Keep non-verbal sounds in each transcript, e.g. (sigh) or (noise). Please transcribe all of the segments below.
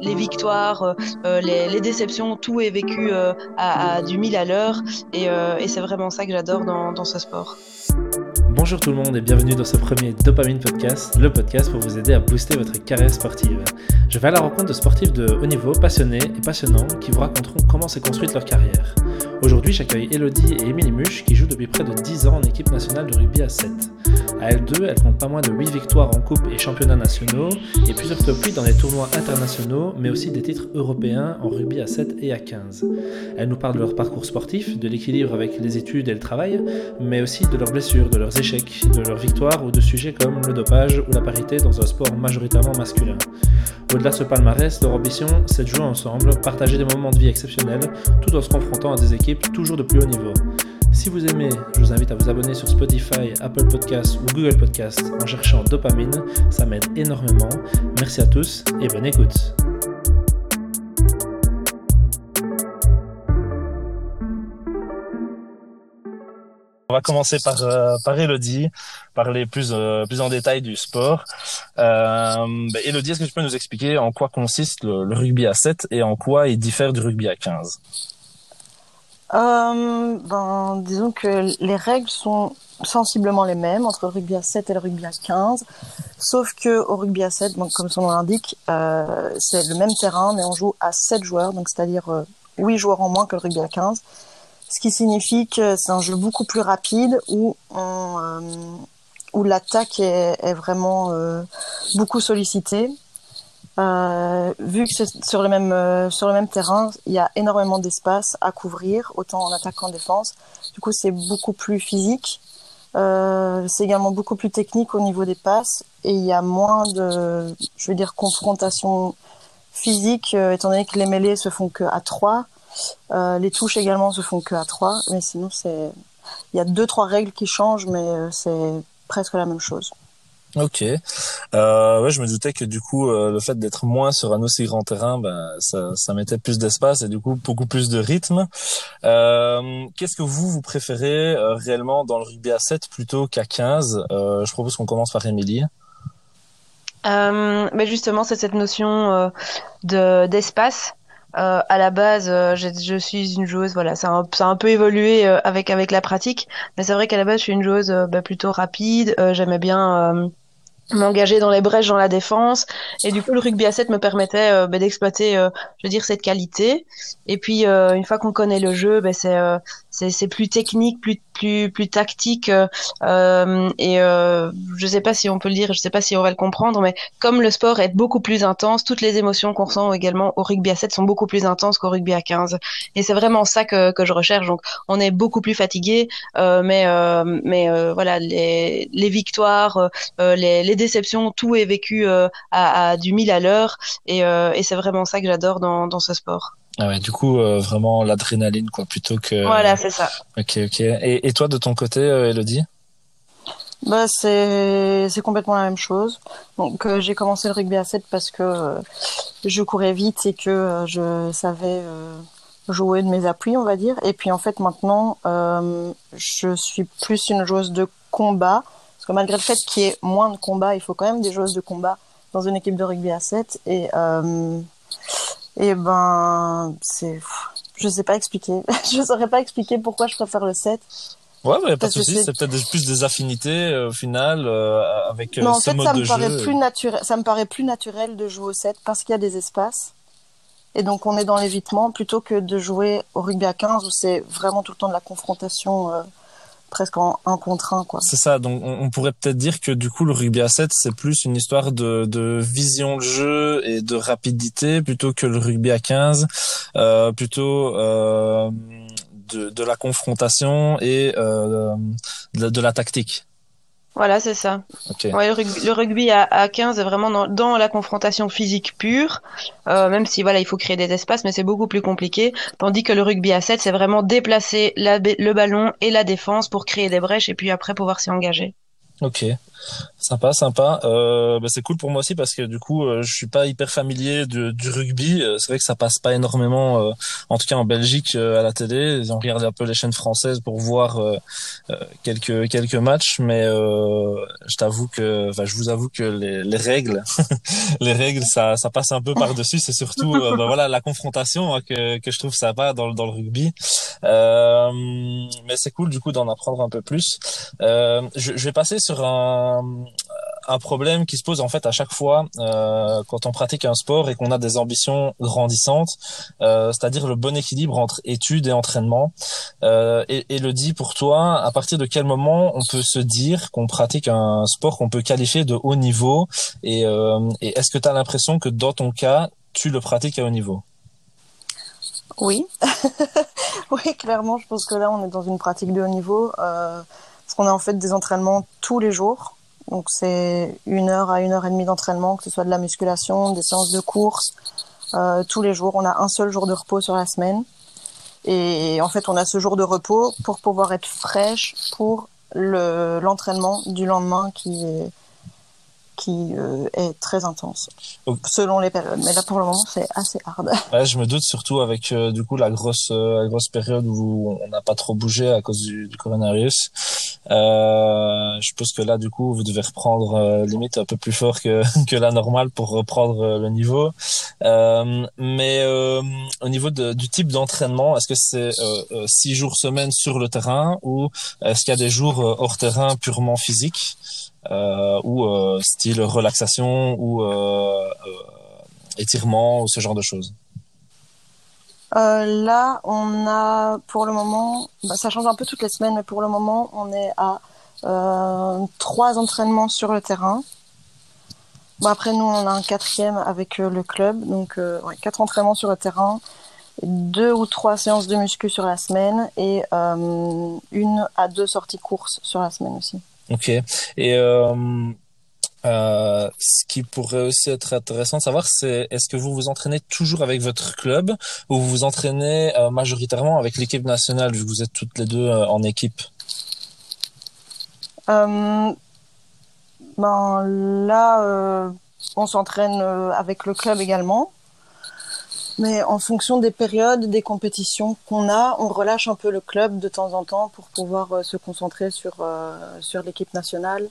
les victoires, les, déceptions, tout est vécu à, du mille à l'heure. Et, c'est vraiment ça que j'adore dans, dans ce sport. Bonjour tout le monde et bienvenue dans ce premier Dopamine Podcast, le podcast pour vous aider à booster votre carrière sportive. Je vais à la rencontre de sportifs de haut niveau, passionnés et passionnants, qui vous raconteront comment s'est construite leur carrière. Aujourd'hui, j'accueille Elodie et Émilie Muche qui jouent depuis près de 10 ans en équipe nationale de rugby à 7. À L2, elles comptent pas moins de 8 victoires en coupe et championnats nationaux et plusieurs top 8 dans les tournois internationaux, mais aussi des titres européens en rugby à 7 et à 15. Elles nous parlent de leur parcours sportif, de l'équilibre avec les études et le travail, mais aussi de leurs blessures, de leurs échecs, de leurs victoires ou de sujets comme le dopage ou la parité dans un sport majoritairement masculin. Au-delà de ce palmarès, leur ambition, c'est de jouer ensemble, partager des moments de vie exceptionnels, tout en se confrontant à des équipes toujours de plus haut niveau. Si vous aimez, je vous invite à vous abonner sur Spotify, Apple Podcasts ou Google Podcasts en cherchant dopamine, ça m'aide énormément. Merci à tous et bonne écoute. On va commencer par, euh, par Elodie, parler plus, euh, plus en détail du sport. Euh, bah, Elodie, est-ce que tu peux nous expliquer en quoi consiste le, le, rugby à 7 et en quoi il diffère du rugby à 15 euh, ben, disons que les règles sont sensiblement les mêmes entre le rugby à 7 et le rugby à 15, sauf que au rugby à 7, donc, comme son nom l'indique, euh, c'est le même terrain, mais on joue à 7 joueurs, donc c'est-à-dire euh, 8 joueurs en moins que le rugby à 15, ce qui signifie que c'est un jeu beaucoup plus rapide où euh, où l'attaque est, est, vraiment euh, beaucoup sollicitée euh, vu que c'est sur le même euh, sur le même terrain, il y a énormément d'espace à couvrir, autant en attaque qu'en défense. Du coup, c'est beaucoup plus physique. Euh, c'est également beaucoup plus technique au niveau des passes et il y a moins de, je veux dire, confrontation physique, euh, étant donné que les mêlées se font que à trois. Euh, les touches également se font que à trois, mais sinon c'est, il y a deux trois règles qui changent, mais c'est presque la même chose. Ok. Euh, ouais, je me doutais que du coup, euh, le fait d'être moins sur un aussi grand terrain, ben, ça, ça mettait plus d'espace et du coup beaucoup plus de rythme. Euh, Qu'est-ce que vous, vous préférez euh, réellement dans le rugby à 7 plutôt qu'à 15 euh, Je propose qu'on commence par Émilie. mais justement, c'est cette notion de d'espace. Euh, à la base, je, je, suis une joueuse, voilà, ça a un, ça a un peu évolué avec avec la pratique, mais c'est vrai qu'à la base, je suis une joueuse bah, plutôt rapide. J'aimais bien m'engager dans les brèches dans la défense. Et du coup le rugby à 7 me permettait euh, bah, d'exploiter euh, je veux dire cette qualité. Et puis euh, une fois qu'on connaît le jeu bah, c'est c'est plus technique plus plus plus tactique euh, et euh, je sais pas si on peut le dire, je sais pas si on va le comprendre, mais comme le sport est beaucoup plus intense, toutes les émotions qu'on ressent également au rugby à 7 sont beaucoup plus intenses qu'au rugby à 15. Et c'est vraiment ça que, que je recherche. Donc on est beaucoup plus fatigué, euh, mais euh, mais euh, voilà les, les victoires, euh, les, les déceptions, tout est vécu à, à, du mille à l'heure et, et c'est vraiment ça que j'adore dans, dans ce sport. Ah ouais, du coup, euh, vraiment l'adrénaline, quoi, plutôt que. Voilà, c'est ça. Ok, ok. Et, et toi, de ton côté, euh, Elodie? Bah, c'est c'est complètement la même chose. Donc, euh, j'ai commencé le rugby à 7 parce que je courais vite et que je savais jouer de mes appuis, on va dire. Et puis, en fait, maintenant, je suis plus une joueuse de combat. Parce que malgré le fait qu'il y ait moins de combat, il faut quand même des joueuses de combat dans une équipe de rugby à 7. Et et ben, c'est, je sais pas expliquer. (laughs) je saurais pas expliquer pourquoi je préfère le 7. Ouais, mais pas de souci. C'est peut-être plus des affinités euh, au final euh, avec euh, non, ce en fait, mode ça de me jeu. paraît plus naturel. Ça me paraît plus naturel de jouer au 7 parce qu'il y a des espaces. Et donc on est dans l'évitement plutôt que de jouer au rugby à 15 où c'est vraiment tout le temps de la confrontation euh, presque en un contre un quoi. C'est ça. Donc on, pourrait peut-être dire que du coup le rugby à 7 c'est plus une histoire de, de vision de jeu et de rapidité plutôt que le rugby à 15 euh, plutôt euh, de, de, la confrontation et euh, de la tactique. Voilà, c'est ça. Okay. Ouais, le, rugby, le rugby à, à 15 est vraiment dans, dans la confrontation physique pure, euh, même si voilà, il faut créer des espaces, mais c'est beaucoup plus compliqué. Tandis que le rugby à 7, c'est vraiment déplacer la, le ballon et la défense pour créer des brèches et puis après pouvoir s'y engager. Ok. Sympa, sympa. Euh, bah c'est cool pour moi aussi parce que du coup, euh, je suis pas hyper familier du, du rugby. Euh, c'est vrai que ça passe pas énormément, euh, en tout cas en Belgique à la télé. On regarde un peu les chaînes françaises pour voir quelques quelques matchs, mais je t'avoue que, enfin, je vous avoue que les, les règles, (laughs) les règles, ça ça passe un peu par dessus. C'est surtout, bah, voilà, la confrontation hein, que que je trouve sympa dans dans le rugby. mais c'est cool du coup d'en apprendre un peu plus. je, je vais passer sur un problème qui se pose en fait à chaque fois euh, quand on pratique un sport et qu'on a des ambitions grandissantes, euh, c'est-à-dire le bon équilibre entre études et entraînement. Euh, et, et, le dit pour toi, à partir de quel moment on peut se dire qu'on pratique un sport qu'on peut qualifier de haut niveau Et, et est-ce que tu as l'impression que dans ton cas, tu le pratiques à haut niveau? Oui, (laughs) oui, clairement. Je pense que là, on est dans une pratique de haut niveau. Parce qu'on a en fait des entraînements tous les jours. Donc c'est une heure à une heure et demie d'entraînement, que ce soit de la musculation, des séances de course, euh, tous les jours. On a un seul jour de repos sur la semaine. Et en fait, on a ce jour de repos pour pouvoir être fraîche pour l'entraînement du lendemain qui est, qui euh, est très intense selon les périodes. Mais là, pour le moment, c'est assez hard. (laughs) Ouais, je me doute surtout avec euh, du coup la grosse euh, la grosse période où on n'a pas trop bougé à cause du, du coronavirus. Je pense que là, du coup, vous devez reprendre limite un peu plus fort que (laughs) que la normale pour reprendre le niveau. mais au niveau de, du type d'entraînement, est-ce que c'est six jours semaine sur le terrain ou est-ce qu'il y a des jours hors terrain purement physiques euh, ou euh, style relaxation ou euh, étirement ou ce genre de choses? Là, on a pour le moment, bah, ça change un peu toutes les semaines, mais pour le moment, on est à trois entraînements sur le terrain. Bon, après, nous, on a un quatrième avec le club, donc quatre entraînements sur le terrain, deux ou trois séances de muscu sur la semaine et une à deux sorties courses sur la semaine aussi. Ok. Et euh, ce qui pourrait aussi être intéressant de savoir, c'est est-ce que vous vous entraînez toujours avec votre club ou vous vous entraînez euh, majoritairement avec l'équipe nationale vu que vous êtes toutes les deux euh, en équipe? Ben là, on s'entraîne avec le club également. Mais en fonction des périodes, des compétitions qu'on a, on relâche un peu le club de temps en temps pour pouvoir se concentrer sur, sur l'équipe nationale.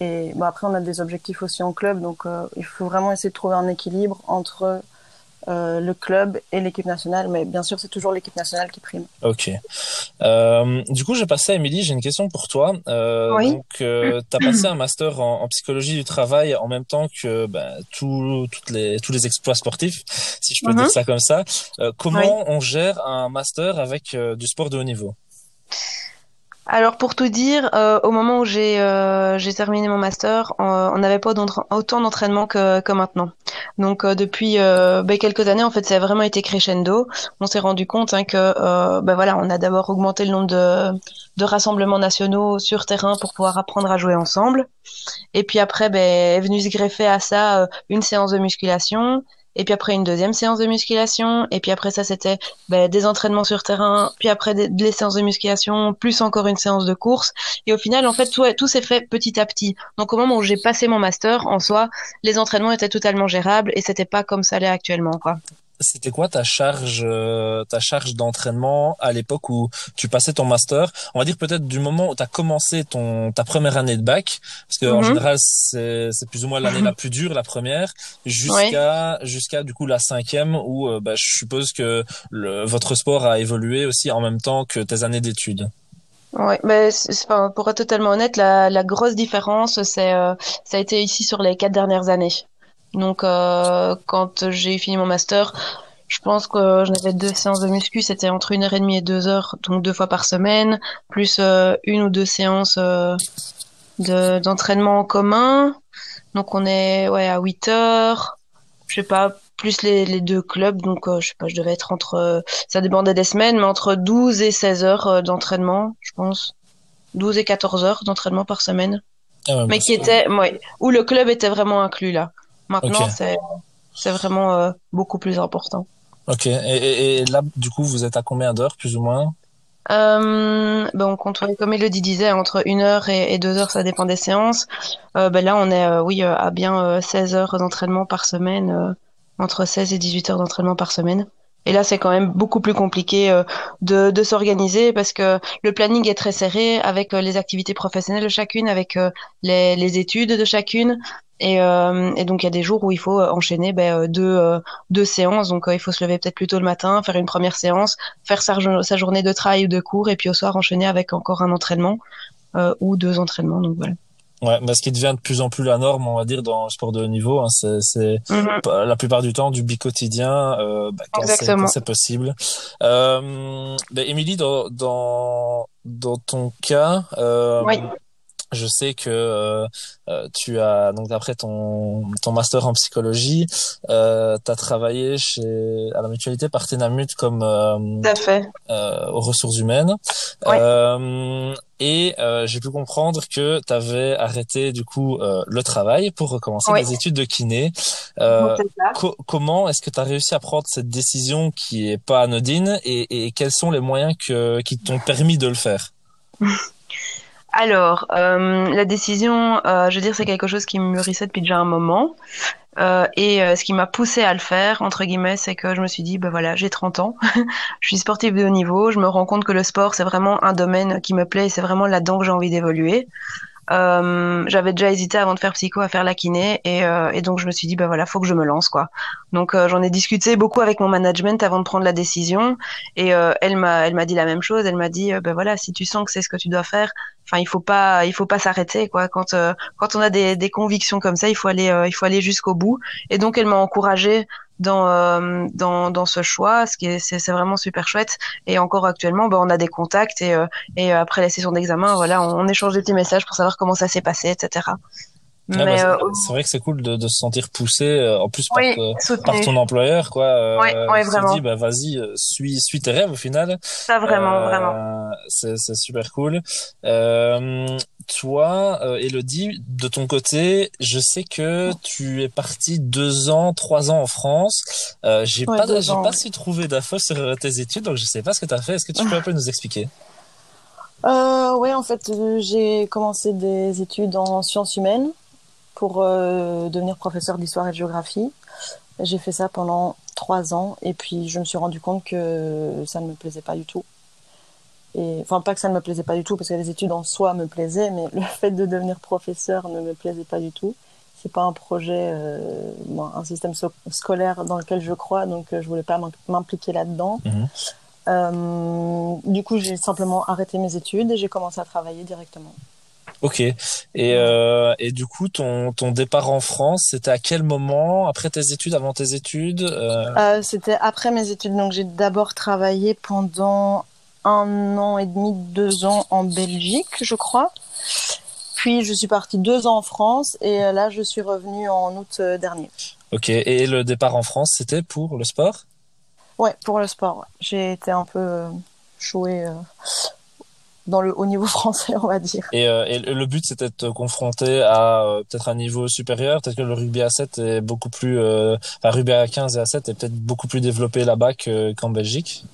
Et bon, après, on a des objectifs aussi en club, donc euh, il faut vraiment essayer de trouver un équilibre entre euh, le club et l'équipe nationale, mais bien sûr, c'est toujours l'équipe nationale qui prime. Ok. Euh, du coup, je passé à Émilie, j'ai une question pour toi. Euh, oui. Donc, euh, tu as passé un master en, en, psychologie du travail en même temps que ben, tout, toutes les, tous les exploits sportifs, si je peux dire mhm. ça comme ça. Euh, comment on gère un master avec du sport de haut niveau? Alors pour tout dire, euh, au moment où j'ai euh, terminé mon master, on n'avait pas autant d'entraînement que, maintenant. Donc euh, depuis ben, quelques années, en fait, ça a vraiment été crescendo. On s'est rendu compte hein, que ben, voilà, on a d'abord augmenté le nombre de, de rassemblements nationaux sur terrain pour pouvoir apprendre à jouer ensemble. Et puis après, ben, est venu se greffer à ça une séance de musculation, et puis après une deuxième séance de musculation, et puis après ça c'était ben, des entraînements sur terrain, puis après des, des, séances de musculation, plus encore une séance de course, et au final en fait tout, tout s'est fait petit à petit. Donc au moment où j'ai passé mon master, en soi, les entraînements étaient totalement gérables et c'était pas comme ça l'est actuellement c'était quoi ta charge euh, ta charge d'entraînement à l'époque où tu passais ton master? On va dire peut-être du moment où tu as commencé ton ta première année de bac parce que en mhm. général c'est plus ou moins l'année la plus dure la première jusqu'à jusqu'à du coup la cinquième où euh, bah, je suppose que le, votre sport a évolué aussi en même temps que tes années d'études oui, mais pour être totalement honnête, la, la grosse différence, c'est euh, ça a été ici sur les quatre dernières années. Donc euh, quand j'ai fini mon master, je pense que j'en avais deux séances de muscu, c'était entre une heure et demie et deux heures, donc deux fois par semaine, plus euh, une ou deux séances euh, de d'entraînement en commun. Donc on est ouais à 8 heures, je sais pas, plus les, les deux clubs, donc je sais pas, je devais être entre, ça dépendait des semaines, mais entre 12 et 16 heures d'entraînement, je pense. 12 et 14 heures d'entraînement par semaine. Ah mais qui était, ouais, où le club était vraiment inclus là. Maintenant, c'est vraiment euh, beaucoup plus important. Ok. Et, et, là, du coup, vous êtes à combien d'heures, plus ou moins? Euh, ben on compte, comme Elodie disait, entre une heure et, deux heures, ça dépend des séances. Euh, ben là, on est, euh, oui, à bien 16 heures d'entraînement par semaine, entre 16 et 18 heures d'entraînement par semaine. Et là, c'est quand même beaucoup plus compliqué de, de s'organiser parce que le planning est très serré avec les activités professionnelles de chacune, avec les, les études de chacune. Et, euh, et, donc il y a des jours où il faut euh, enchaîner ben, euh, deux, euh, deux séances. Donc il faut se lever peut-être plus tôt le matin, faire une première séance, faire sa, sa, journée de travail ou de cours, et puis au soir enchaîner avec encore un entraînement euh, ou deux entraînements. Donc voilà. Ouais, mais ce qui devient de plus en plus la norme, on va dire, dans le sport de haut niveau, hein, c'est mhm. la plupart du temps du bi-quotidien euh, bah, quand c'est possible. Euh, bah, Émilie, dans, dans, dans ton cas, euh, oui. Je sais que euh, euh, tu as donc après ton ton master en psychologie, euh, tu as travaillé chez à la mutualité Partenamut comme euh, euh, aux ressources humaines. et j'ai pu comprendre que tu avais arrêté du coup le travail pour recommencer les études de kiné. comment est-ce que tu as réussi à prendre cette décision qui est pas anodine et, et quels sont les moyens que qui t'ont permis de le faire? (laughs) Alors, euh, la décision, euh, je veux dire, c'est quelque chose qui mûrissait depuis déjà un moment. Euh, et ce qui m'a poussé à le faire, entre guillemets, c'est que je me suis dit, ben voilà, j'ai 30 ans, (laughs) je suis sportive de haut niveau, je me rends compte que le sport, c'est vraiment un domaine qui me plaît et c'est vraiment là-dedans que j'ai envie d'évoluer. Euh, j'avais déjà hésité avant de faire psycho à faire la kiné et, euh, et donc je me suis dit bah voilà faut que je me lance quoi. Donc euh, j'en ai discuté beaucoup avec mon management avant de prendre la décision et euh, elle m'a elle m'a dit la même chose. Elle m'a dit ben voilà si tu sens que c'est ce que tu dois faire, enfin il faut pas il faut pas s'arrêter quoi. Quand quand on a des, des convictions comme ça il faut aller il faut aller jusqu'au bout. Et donc elle m'a encouragée dans, euh, dans, dans ce choix, ce qui est c'est, vraiment super chouette. Et encore actuellement, bah, on a des contacts et, euh, et après la session d'examen, voilà, on, on, échange des petits messages pour savoir comment ça s'est passé, etc. Ah, bah, euh, c'est vrai que c'est cool de, de, se sentir poussé euh, en plus par, par, ton employeur quoi. Euh, ouais, vraiment. dit bah vas-y euh, suis suis tes rêves au final. Ça vraiment vraiment. c'est c'est super cool. Toi Elodie de ton côté je sais que tu es parti deux ans trois ans en France. J'ai pas j'ai pas su trouver d'infos sur tes études donc je sais pas ce que tu as fait. Est-ce que tu peux un peu nous expliquer? Euh, oui, en fait, j'ai commencé des études en sciences humaines pour euh, devenir professeur d'histoire et de géographie. J'ai fait ça pendant trois ans et puis je me suis rendu compte que ça ne me plaisait pas du tout. Et, enfin, pas que ça ne me plaisait pas du tout, parce que les études en soi me plaisaient, mais (laughs) le fait de devenir professeur ne me plaisait pas du tout. C'est pas un projet, euh, un système scolaire dans lequel je crois, donc euh, je voulais pas m'impliquer là-dedans. Mhm. Euh, du coup, j'ai simplement arrêté mes études et j'ai commencé à travailler directement. Ok. Et, euh, et du coup, ton, ton départ en France, c'était à quel moment? Après tes études, avant tes études euh... Euh, C'était après mes études. Donc, j'ai d'abord travaillé pendant un an et demi, deux ans en Belgique, je crois. Puis, je suis partie deux ans en France et là, je suis revenue en août dernier. Ok. Et le départ en France, c'était pour le sport? Ouais, pour le sport. Ouais. J'ai été un peu chouée dans le haut niveau (laughs) français, on va dire. Et, euh, et le but, c'était de te confronter à euh, peut-être un niveau supérieur. Peut-être que le rugby à 7 est beaucoup plus, euh, enfin, rugby à 15 et à 7 est peut-être beaucoup plus développé là-bas qu'en Belgique.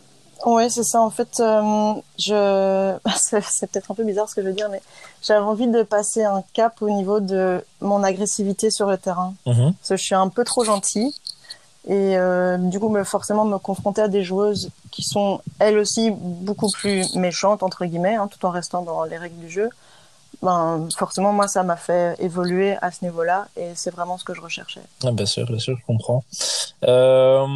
Oui, c'est ça. En fait, euh, je, (laughs) c'est peut-être un peu bizarre ce que je veux dire, mais j'avais envie de passer un cap au niveau de mon agressivité sur le terrain. Mm-hmm. Parce que je suis un peu trop gentille et euh, du coup me forcément me confronter à des joueuses qui sont elles aussi beaucoup plus méchantes entre guillemets hein, tout en restant dans les règles du jeu ben forcément moi ça m'a fait évoluer à ce niveau-là et c'est vraiment ce que je recherchais ah, bien sûr bien sûr je comprends euh,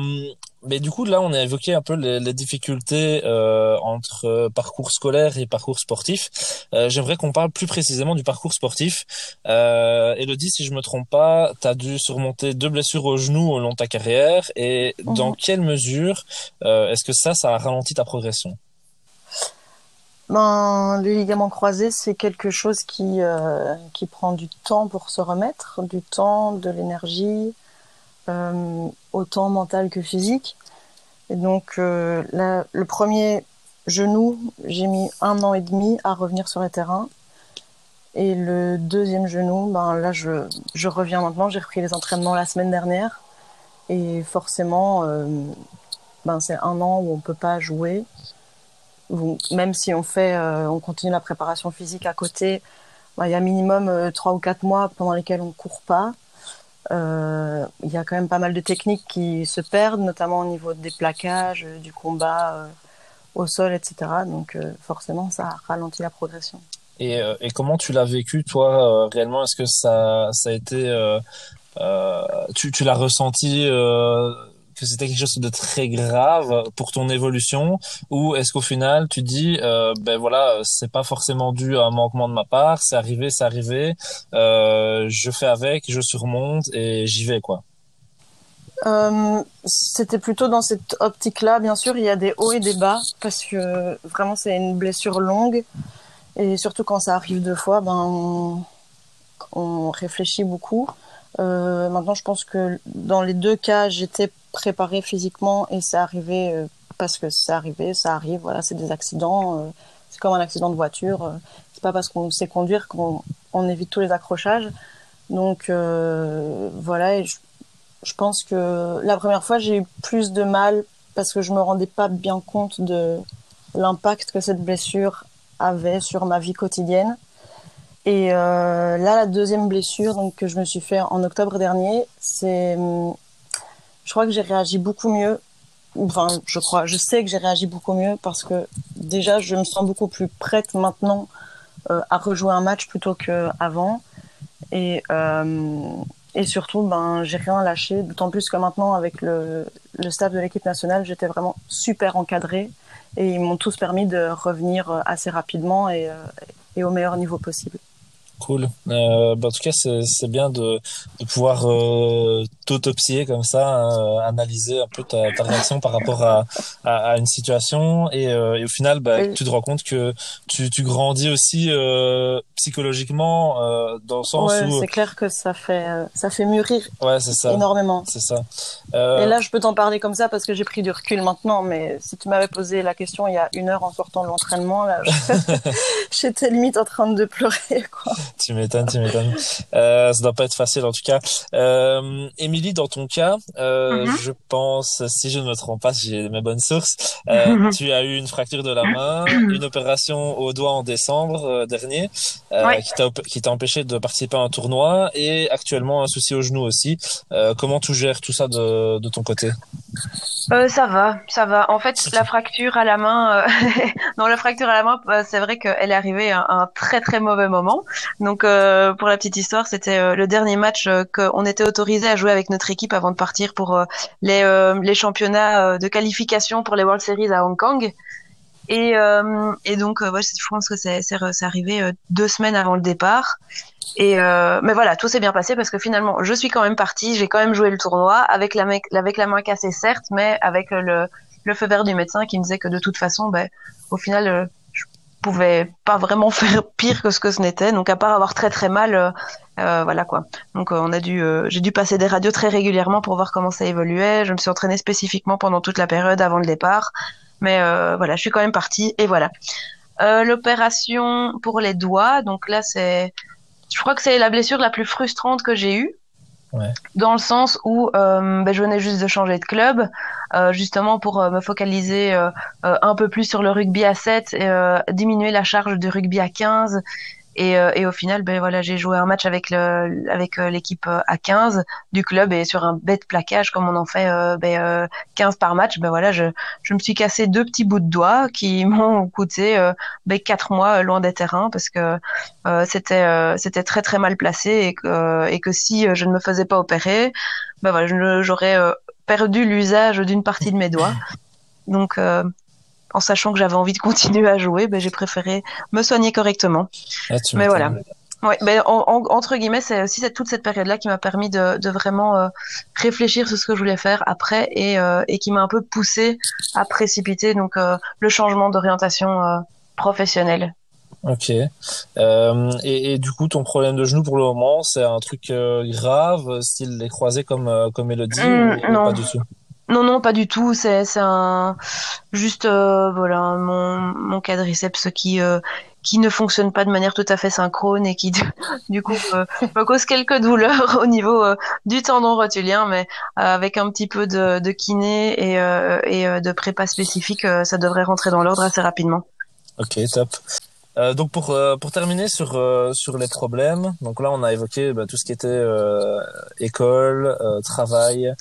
mais du coup, là, on a évoqué un peu les, les difficultés euh, entre parcours scolaire et parcours sportif. Euh, J'aimerais qu'on parle plus précisément du parcours sportif. Euh, Elodie, si je me trompe pas, tu as dû surmonter deux blessures au genou au long de ta carrière. Et dans mhm. quelle mesure euh, est-ce que ça, ça a ralenti ta progression? Ben, le ligament croisé, c'est quelque chose qui, euh, qui prend du temps pour se remettre, du temps, de l'énergie, euh, autant mental que physique. Et donc, euh, le premier genou, j'ai mis un an et demi à revenir sur le terrain. Et le deuxième genou, ben là, je, je reviens maintenant. J'ai repris les entraînements la semaine dernière. Et forcément, ben c'est un an où on peut pas jouer. Même si on fait, on continue la préparation physique à côté, bah, il y a minimum trois ou quatre mois pendant lesquels on court pas. Il y a quand même pas mal de techniques qui se perdent, notamment au niveau des plaquages, du combat au sol, etc. Donc forcément, ça ralentit la progression. Et, comment tu l'as vécu, toi, réellement? Est-ce que ça, ça a été euh, tu, l'as ressenti euh, c'était quelque chose de très grave pour ton évolution ou est-ce qu'au final tu dis euh, ben voilà c'est pas forcément dû à un manquement de ma part c'est arrivé c'est arrivé euh, je fais avec je surmonte et j'y vais quoi. Euh, c'était plutôt dans cette optique là bien sûr il y a des hauts et des bas parce que vraiment c'est une blessure longue et surtout quand ça arrive deux fois ben on, réfléchit beaucoup. Maintenant, je pense que dans les deux cas, j'étais préparée physiquement et c'est arrivé euh, parce que c'est arrivé, ça arrive. Voilà, c'est des accidents. Euh, c'est comme un accident de voiture. Euh, c'est pas parce qu'on sait conduire qu'on on évite tous les accrochages. Donc voilà, et je, je pense que la première fois, j'ai eu plus de mal parce que je me rendais pas bien compte de l'impact que cette blessure avait sur ma vie quotidienne. Et là, la deuxième blessure donc, que je me suis fait en octobre dernier, c'est. Je crois que j'ai réagi beaucoup mieux. Enfin, je crois, je sais que j'ai réagi beaucoup mieux parce que déjà, je me sens beaucoup plus prête maintenant euh, à rejouer un match plutôt qu'avant. Et, euh, et surtout, ben, j'ai rien lâché. D'autant plus que maintenant, avec le, le staff de l'équipe nationale, j'étais vraiment super encadrée et ils m'ont tous permis de revenir euh, assez rapidement et au meilleur niveau possible. Cool. Euh, bah, en tout cas, c'est bien de, de pouvoir euh, t'autopsier comme ça, euh, analyser un peu ta, ta, réaction par rapport à, à, à une situation et, euh, et au final, bah, tu te rends compte que tu, tu grandis aussi psychologiquement dans le sens ouais, où c'est clair que ça fait ça fait mûrir ouais, c'est ça. énormément. C'est ça. Et là, je peux t'en parler comme ça parce que j'ai pris du recul maintenant, mais si tu m'avais posé la question il y a une heure en sortant de l'entraînement, là, (laughs) j'étais limite en train de pleurer, quoi (laughs) tu m'étonnes, tu m'étonnes. Euh, ça doit pas être facile en tout cas. Euh, Émilie, dans ton cas, euh, mm -hmm. je pense, si je ne me trompe pas, si j'ai mes bonnes sources, euh, tu as eu une fracture de la main, une opération au doigt en décembre euh, dernier, euh, ouais. qui t'a empêché de participer à un tournoi et actuellement un souci au genou aussi. Euh, comment tu gères tout ça de, de ton côté? Euh, ça va, ça va. En fait, la fracture à la main, euh... (laughs) non, la fracture à la main, c'est vrai qu'elle est arrivée à un très très mauvais moment. Donc, euh, pour la petite histoire, c'était euh, le dernier match euh, qu'on était autorisé à jouer avec notre équipe avant de partir pour euh, les, les championnats de qualification pour les World Series à Hong Kong. Et, et donc, ouais, je pense que c'est arrivé deux semaines avant le départ. Et euh, mais voilà, tout s'est bien passé parce que finalement, je suis quand même partie, j'ai quand même joué le tournoi avec la, avec la main cassée certes, mais avec le, le feu vert du médecin qui me disait que de toute façon, ben, au final, euh, je pouvais pas vraiment (laughs) faire pire que ce que ce n'était. Donc à part avoir très très mal, euh, euh voilà quoi. Donc on a dû, j'ai dû passer des radios très régulièrement pour voir comment ça évoluait. Je me suis entraînée spécifiquement pendant toute la période avant le départ, mais voilà, je suis quand même partie et voilà. L'opération pour les doigts, donc là c'est je crois que c'est la blessure la plus frustrante que j'ai eue. Ouais. Dans le sens où euh, ben, je venais juste de changer de club, euh, justement pour euh, me focaliser euh, euh, un peu plus sur le rugby à 7 et euh, diminuer la charge de rugby à 15 et, euh, et, au final, ben voilà, j'ai joué un match avec le, avec euh, l'équipe euh, à 15 du club et sur un bête plaquage, comme on en fait euh, ben, 15 par match, ben voilà, je, je me suis cassé deux petits bouts de doigts qui (laughs) m'ont coûté ben, quatre mois loin des terrains parce que c'était c'était très très mal placé et que, et que si je ne me faisais pas opérer, ben voilà, j'aurais perdu l'usage d'une partie de mes doigts. (laughs) Donc en sachant que j'avais envie de continuer à jouer, ben, j'ai préféré me soigner correctement. Ah, Mais voilà. Ouais, ben, en, en, entre guillemets, c'est aussi cette, toute cette période-là qui m'a permis de, de vraiment euh, réfléchir sur ce que je voulais faire après et, euh, et qui m'a un peu poussé à précipiter donc euh, le changement d'orientation euh, professionnelle. Ok. Euh, et, et, du coup, ton problème de genou pour le moment, c'est un truc grave, style les croisés comme comme Elodie mmh, ou, non. pas du tout? Non, non, pas du tout. C'est, c'est un juste euh, voilà mon mon quadriceps qui euh, qui ne fonctionne pas de manière tout à fait synchrone et qui du coup (laughs) me cause quelques douleurs au niveau du tendon rotulien, mais avec un petit peu de, de kiné et, et de prépa spécifique, ça devrait rentrer dans l'ordre assez rapidement. Ok, top. Euh, donc pour euh, pour terminer sur euh, sur les problèmes, donc là on a évoqué bah, tout ce qui était euh, école, travail,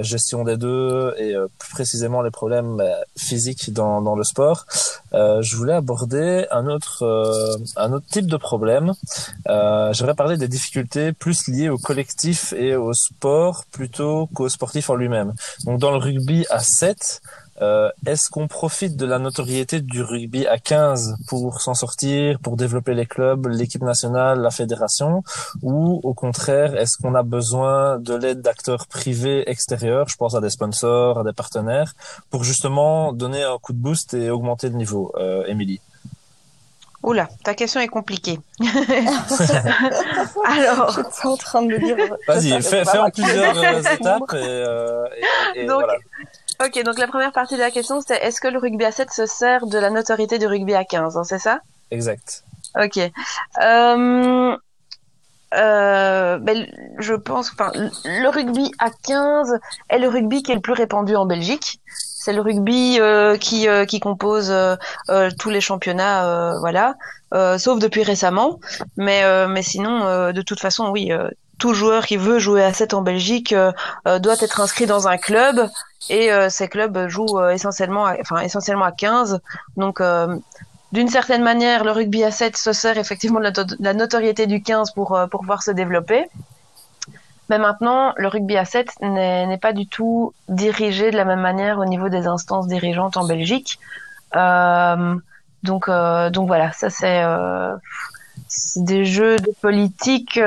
gestion des deux et plus précisément les problèmes bah, physiques dans dans le sport. je voulais aborder un autre un autre type de problème. J'aimerais parler des difficultés plus liées au collectif et au sport plutôt qu'au sportif en lui-même. Donc dans le rugby à 7, euh, Est-ce qu'on profite de la notoriété du rugby à 15 pour s'en sortir, pour développer les clubs, l'équipe nationale, la fédération, ou au contraire, est-ce qu'on a besoin de l'aide d'acteurs privés extérieurs, je pense à des sponsors, à des partenaires, pour justement donner un coup de boost et augmenter le niveau, euh, Émilie Oula, ta question est compliquée. (laughs) Alors, je suis en train de me dire. Vas-y, fais, fais en plusieurs euh, (laughs) étapes et, euh, et, et Donc, voilà. Ok, donc la première partie de la question, c'était est-ce que le rugby à 7 se sert de la notoriété du rugby à 15, hein, c'est ça? Exact. Ok. Euh, euh, ben, je pense, enfin, le rugby à 15 est le rugby qui est le plus répandu en Belgique. C'est le rugby euh, qui euh, qui compose tous les championnats, voilà, sauf depuis récemment. Mais mais sinon, de toute façon, oui, tout joueur qui veut jouer à 7 en Belgique euh, euh, doit être inscrit dans un club. Et euh, ces clubs jouent essentiellement à, enfin essentiellement à 15 donc d'une certaine manière le rugby à 7 se sert effectivement de la, notoriété du 15 pour pour pouvoir se développer. Mais maintenant le rugby à 7 n'est pas du tout dirigé de la même manière au niveau des instances dirigeantes en Belgique. Donc donc voilà ça c'est des jeux de politique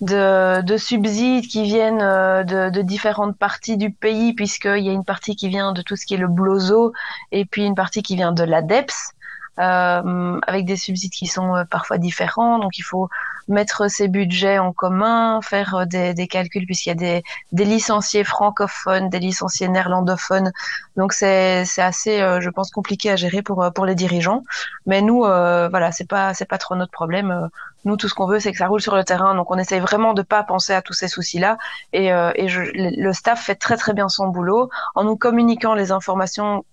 de, de, subsides qui viennent euh, de, de, différentes parties du pays, puisqu'il y a une partie qui vient de tout ce qui est le blozo et puis une partie qui vient de l'ADEPS, euh, avec des subsides qui sont euh, parfois différents. Donc il faut mettre ces budgets en commun, faire euh, des, des calculs puisqu'il y a des, des, licenciés francophones, des licenciés néerlandophones. Donc c'est assez, je pense, compliqué à gérer pour pour les dirigeants. Mais nous, voilà, c'est pas c'est pas trop notre problème. Nous, tout ce qu'on veut, c'est que ça roule sur le terrain. Donc, on essaye vraiment de pas penser à tous ces soucis-là. Et, et je, le staff fait très très bien son boulot en nous communiquant les informations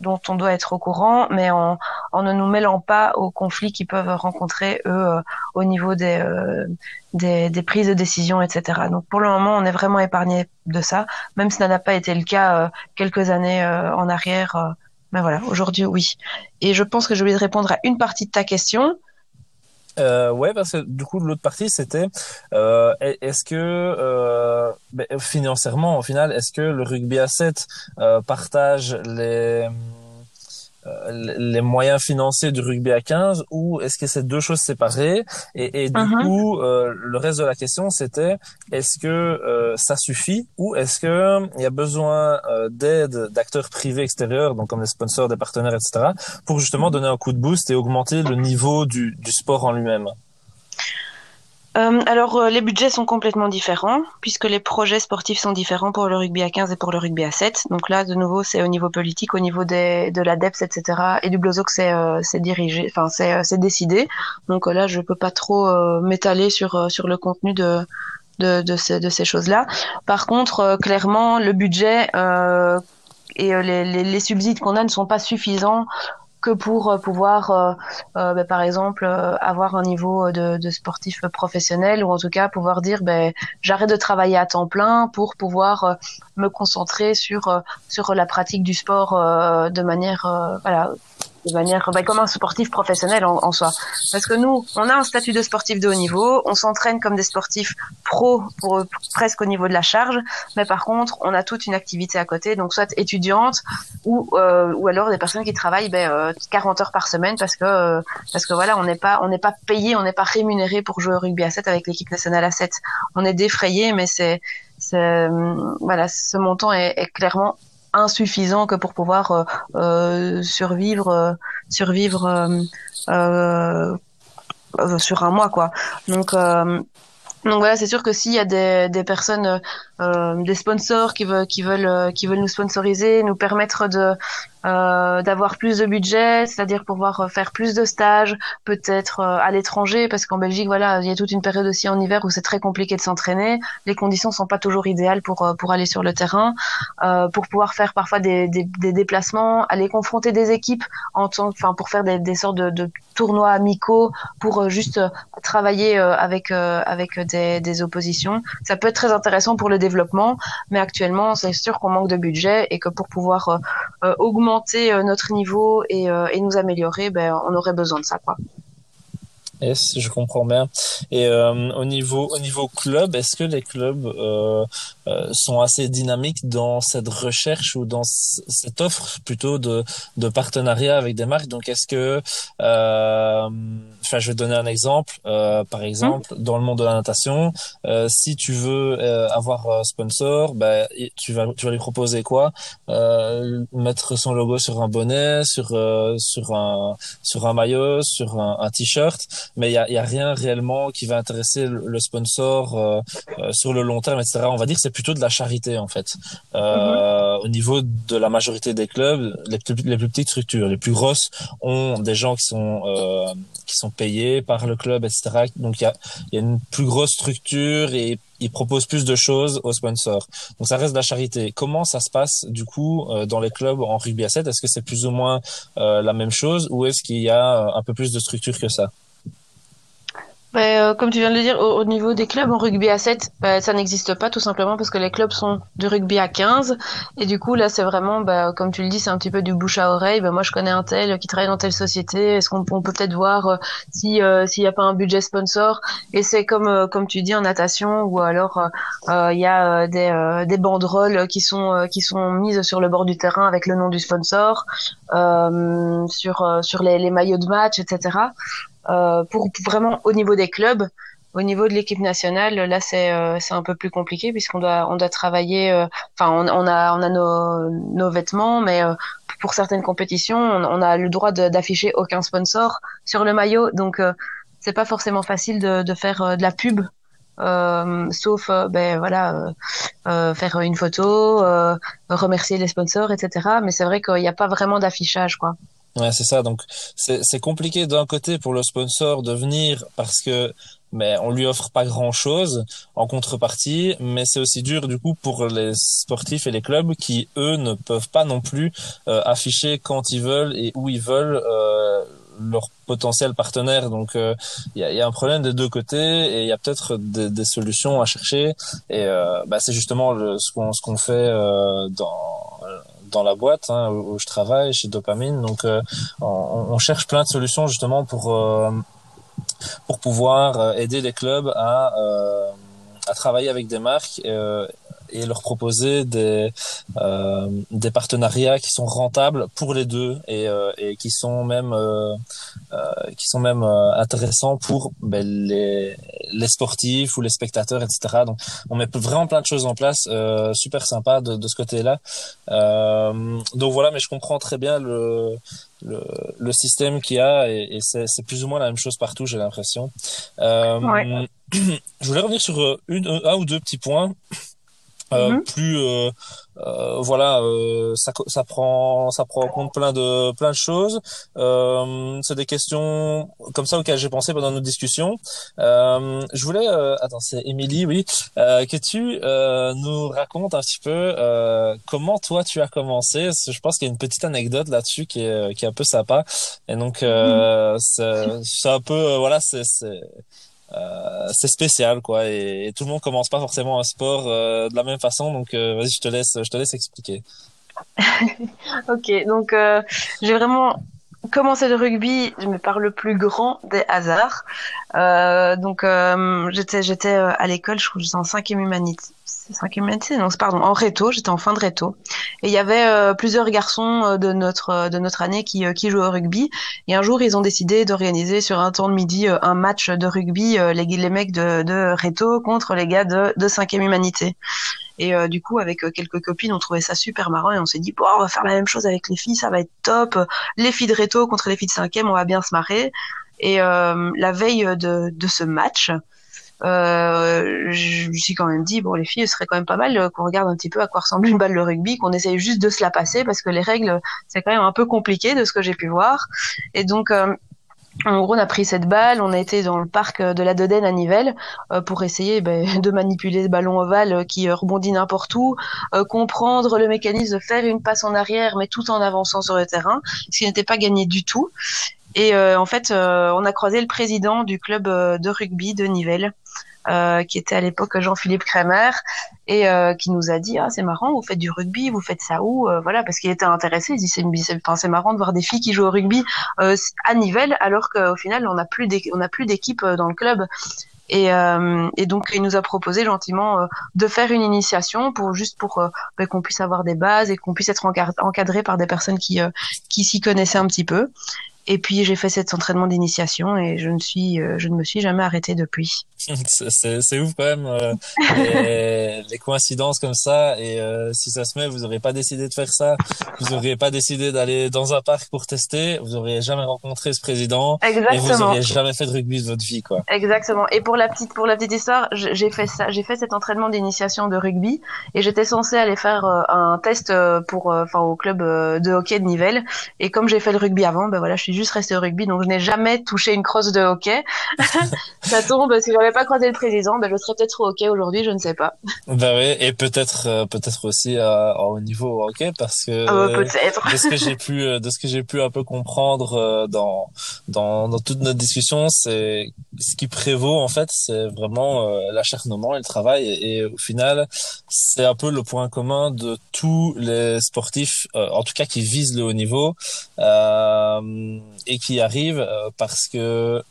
dont on doit être au courant, mais en, en, ne nous mêlant pas aux conflits qu'ils peuvent rencontrer eux euh, au niveau des, euh, des, des, prises de décision, etc. Donc pour le moment, on est vraiment épargné de ça, même si ça n'a pas été le cas euh, quelques années en arrière. mais voilà, aujourd'hui, oui. Et je pense que oublié de répondre à une partie de ta question. Euh, ouais, parce que du coup, l'autre partie, c'était euh, est-ce que euh, ben, financièrement, au final, est-ce que le rugby à 7 euh, partage les les moyens financiers du rugby à 15 ou est-ce que c'est deux choses séparées? Et, et du uh-huh. coup euh, le reste de la question c'était est-ce que euh, ça suffit? Ou est-ce que il y a besoin euh, d'aide d'acteurs privés extérieurs donc comme des sponsors des partenaires etc pour justement donner un coup de boost et augmenter le niveau du, du sport en lui-même? Euh, alors, euh, les budgets sont complètement différents, puisque les projets sportifs sont différents pour le rugby à 15 et pour le rugby à 7. Donc là, de nouveau, c'est au niveau politique, au niveau des, de la DEPS, etc. Et du Blozoc, c'est euh, dirigé, enfin, c'est euh, décidé. Donc là, je peux pas trop m'étaler sur, sur le contenu de, de, de, ces, de ces choses-là. Par contre, clairement, le budget et les, les, les subsides qu'on a ne sont pas suffisants que pour euh, pouvoir, euh, euh, bah, par exemple, avoir un niveau de, de, sportif professionnel ou en tout cas pouvoir dire, ben, j'arrête de travailler à temps plein pour pouvoir me concentrer sur sur la pratique du sport de manière voilà de manière bah, comme un sportif professionnel en, soi. Parce que nous, on a un statut de sportif de haut niveau, on s'entraîne comme des sportifs pro presque au niveau de la charge, mais par contre, on a toute une activité à côté, donc soit étudiante ou euh, ou alors des personnes qui travaillent ben, euh, 40 heures par semaine parce que euh, parce que voilà, on n'est pas on n'est pas payé, on n'est pas rémunéré pour jouer au rugby à 7 avec l'équipe nationale à 7. On est défrayé, mais c'est voilà, ce montant est clairement insuffisant que pour pouvoir euh, euh survivre euh, survivre sur un mois quoi. Donc donc voilà, c'est sûr que s'il y a des, des personnes des sponsors qui veulent qui veulent qui veulent nous sponsoriser, nous permettre de euh, d'avoir plus de budget, c'est-à-dire pouvoir faire plus de stages, peut-être euh, à l'étranger, parce qu'en Belgique, voilà, il y a toute une période aussi en hiver où c'est très compliqué de s'entraîner. Les conditions sont pas toujours idéales pour euh, pour aller sur le terrain, euh, pour pouvoir faire parfois des, des, des, déplacements, aller confronter des équipes en tant, enfin pour faire des, des sortes de, de tournois amicaux, pour juste travailler avec avec des, des oppositions. Ça peut être très intéressant pour le développement, mais actuellement, c'est sûr qu'on manque de budget et que pour pouvoir augmenter euh, notre niveau et, euh, et nous améliorer, ben, on aurait besoin de ça, quoi. Yes, je comprends bien. Et euh, au niveau au niveau club, est-ce que les clubs euh, euh, sont assez dynamiques dans cette recherche ou dans cette offre plutôt de de partenariat avec des marques? Donc est-ce que enfin je vais donner un exemple par exemple mmh. dans le monde de la natation, si tu veux avoir un sponsor, ben tu vas tu vas lui proposer quoi? Mettre son logo sur un bonnet, sur sur un sur un maillot, sur un, un t-shirt mais il y a, y a, rien réellement qui va intéresser le, sponsor euh, euh, sur le long terme, etc. On va dire que c'est plutôt de la charité en fait. Euh, mhm. Au niveau de la majorité des clubs, les plus, les plus petites structures, les plus grosses ont des gens qui sont euh, qui sont payés par le club, etc. Donc il y a, y a une plus grosse structure et ils proposent plus de choses aux sponsors. Donc ça reste de la charité. Comment ça se passe du coup euh, dans les clubs en rugby à 7 Est-ce que c'est plus ou moins euh, la même chose ou est-ce qu'il y a un peu plus de structure que ça? Bah, comme tu viens de le dire, au, niveau des clubs en rugby à 7, bah, ça n'existe pas tout simplement parce que les clubs sont du rugby à 15. Et du coup, là, c'est vraiment, bah, comme tu le dis, c'est un petit peu du bouche à oreille. Bah, moi, je connais un tel qui travaille dans telle société. Est-ce qu'on peut peut-être voir euh, si euh, s'il n'y a pas un budget sponsor? Et c'est comme comme tu dis en natation ou alors il y a des, des banderoles qui sont qui sont mises sur le bord du terrain avec le nom du sponsor, sur sur les, les maillots de match, etc. Euh, pour, vraiment au niveau des clubs, au niveau de l'équipe nationale, là c'est euh, un peu plus compliqué puisqu'on doit on doit travailler. Euh, enfin, on, on, a on a nos, nos vêtements, mais pour certaines compétitions, on, a le droit d'afficher aucun sponsor sur le maillot, donc c'est pas forcément facile de, de faire de la pub. sauf ben voilà faire une photo remercier les sponsors etc mais c'est vrai qu'il n'y a pas vraiment d'affichage quoi Ouais, c'est ça. Donc, c'est compliqué d'un côté pour le sponsor de venir parce que mais on lui offre pas grand chose en contrepartie, mais c'est aussi dur du coup pour les sportifs et les clubs qui eux ne peuvent pas non plus euh, afficher quand ils veulent et où ils veulent euh, leur potentiel partenaire. Donc il euh, y, a, y, a, un problème des deux côtés et il y a peut-être des, des, solutions à chercher. Et euh, bah, c'est justement le, ce qu'on ce qu'on fait euh, dans dans la boîte hein, où je travaille chez Dopamine. Donc, euh, on, cherche plein de solutions justement pour euh, pour pouvoir euh, aider les clubs à à travailler avec des marques et leur proposer des euh, des partenariats qui sont rentables pour les deux et, euh, et qui sont même euh, euh qui sont même euh, intéressants pour ben, les les sportifs ou les spectateurs etc donc on met vraiment plein de choses en place euh, super sympa de, de ce côté là donc voilà mais je comprends très bien le le, le système qu'il y a et, et c'est plus ou moins la même chose partout j'ai l'impression. Ouais. (clears throat) je voulais revenir sur une, un ou deux petits points euh, mhm. plus euh, euh, voilà euh, ça, ça prend ça prend en compte plein de plein de choses euh, c'est des questions comme ça auxquelles j'ai pensé pendant nos discussions je voulais attends c'est Émilie oui que tu nous racontes un petit peu comment toi tu as commencé je pense qu'il y a une petite anecdote là-dessus qui est qui est un peu sympa et donc mhm. c'est un peu voilà c'est euh, c'est spécial quoi et, tout le monde commence pas forcément un sport euh, de la même façon donc euh, vas-y je te laisse je te laisse expliquer. (laughs) Ok donc j'ai vraiment commencé le rugby mais par le plus grand des hasards. Donc j'étais j'étais à l'école je crois j'étais en cinquième humanité cinquième humanité non pardon en réto j'étais en fin de réto et il y avait euh, plusieurs garçons euh, de notre euh, de notre année qui qui jouaient au rugby et un jour ils ont décidé d'organiser sur un temps de midi un match de rugby les les mecs de de réto contre les gars de de cinquième humanité et du coup, avec quelques copines, on trouvait ça super marrant et on s'est dit, bon, on va faire la même chose avec les filles, ça va être top. Les filles de réto contre les filles de cinquième, on va bien se marrer. Et la veille de ce match, euh, je me suis quand même dit bon les filles, ce serait quand même pas mal qu'on regarde un petit peu à quoi ressemble une balle de rugby, qu'on essaye juste de se la passer parce que les règles c'est quand même un peu compliqué de ce que j'ai pu voir. Et donc en gros, on a pris cette balle, on a été dans le parc de la Dodène à Nivelles euh, pour essayer ben, (laughs) de manipuler le ballon ovale qui euh, rebondit n'importe où, euh, comprendre le mécanisme de faire une passe en arrière mais tout en avançant sur le terrain, ce qui n'était pas gagné du tout. Et en fait, on a croisé le président du club de rugby de Nivelles euh, qui était à l'époque Jean-Philippe Kremer et euh, qui nous a dit ah c'est marrant vous faites du rugby vous faites ça où euh, voilà parce qu'il était intéressé il dit c'est marrant de voir des filles qui jouent au rugby à Nivelles alors qu'au final on n'a plus d'équipe dans le club et, euh, et, donc il nous a proposé gentiment de faire une initiation pour juste pour ben, qu'on puisse avoir des bases et qu'on puisse être encadré par des personnes qui qui s'y connaissaient un petit peu. Et puis j'ai fait cet entraînement d'initiation et je ne suis, euh, je ne me suis jamais arrêtée depuis. (laughs) c'est ouf quand même euh, (laughs) les, les, coïncidences comme ça. Et euh, si ça se met, vous n'auriez pas décidé de faire ça, vous n'auriez pas décidé d'aller dans un parc pour tester, vous n'auriez jamais rencontré ce président Exactement. et vous n'auriez jamais fait de rugby de votre vie, quoi. Exactement. Et pour la petite, pour la petite histoire, j'ai fait ça, j'ai fait cet entraînement d'initiation de rugby et j'étais censée aller faire un test pour, enfin au club de hockey de Nivelles. Et comme j'ai fait le rugby avant, ben voilà, je suis juste restée au rugby, donc je n'ai jamais touché une crosse de hockey. (laughs) ça tombe, si j'avais pas croisé le président, ben je serais peut-être au hockey aujourd'hui, je ne sais pas. Bah oui, et peut-être euh, peut-être aussi euh, au niveau hockey parce que ah, peut-être. de ce que j'ai pu euh, de ce que j'ai pu un peu comprendre euh, dans dans dans toute notre discussion, c'est ce qui prévaut en fait, c'est vraiment l'acharnement et le travail et, et au final, c'est un peu le point commun de tous les sportifs en tout cas qui visent le haut niveau. Euh, et qui arrive euh, parce que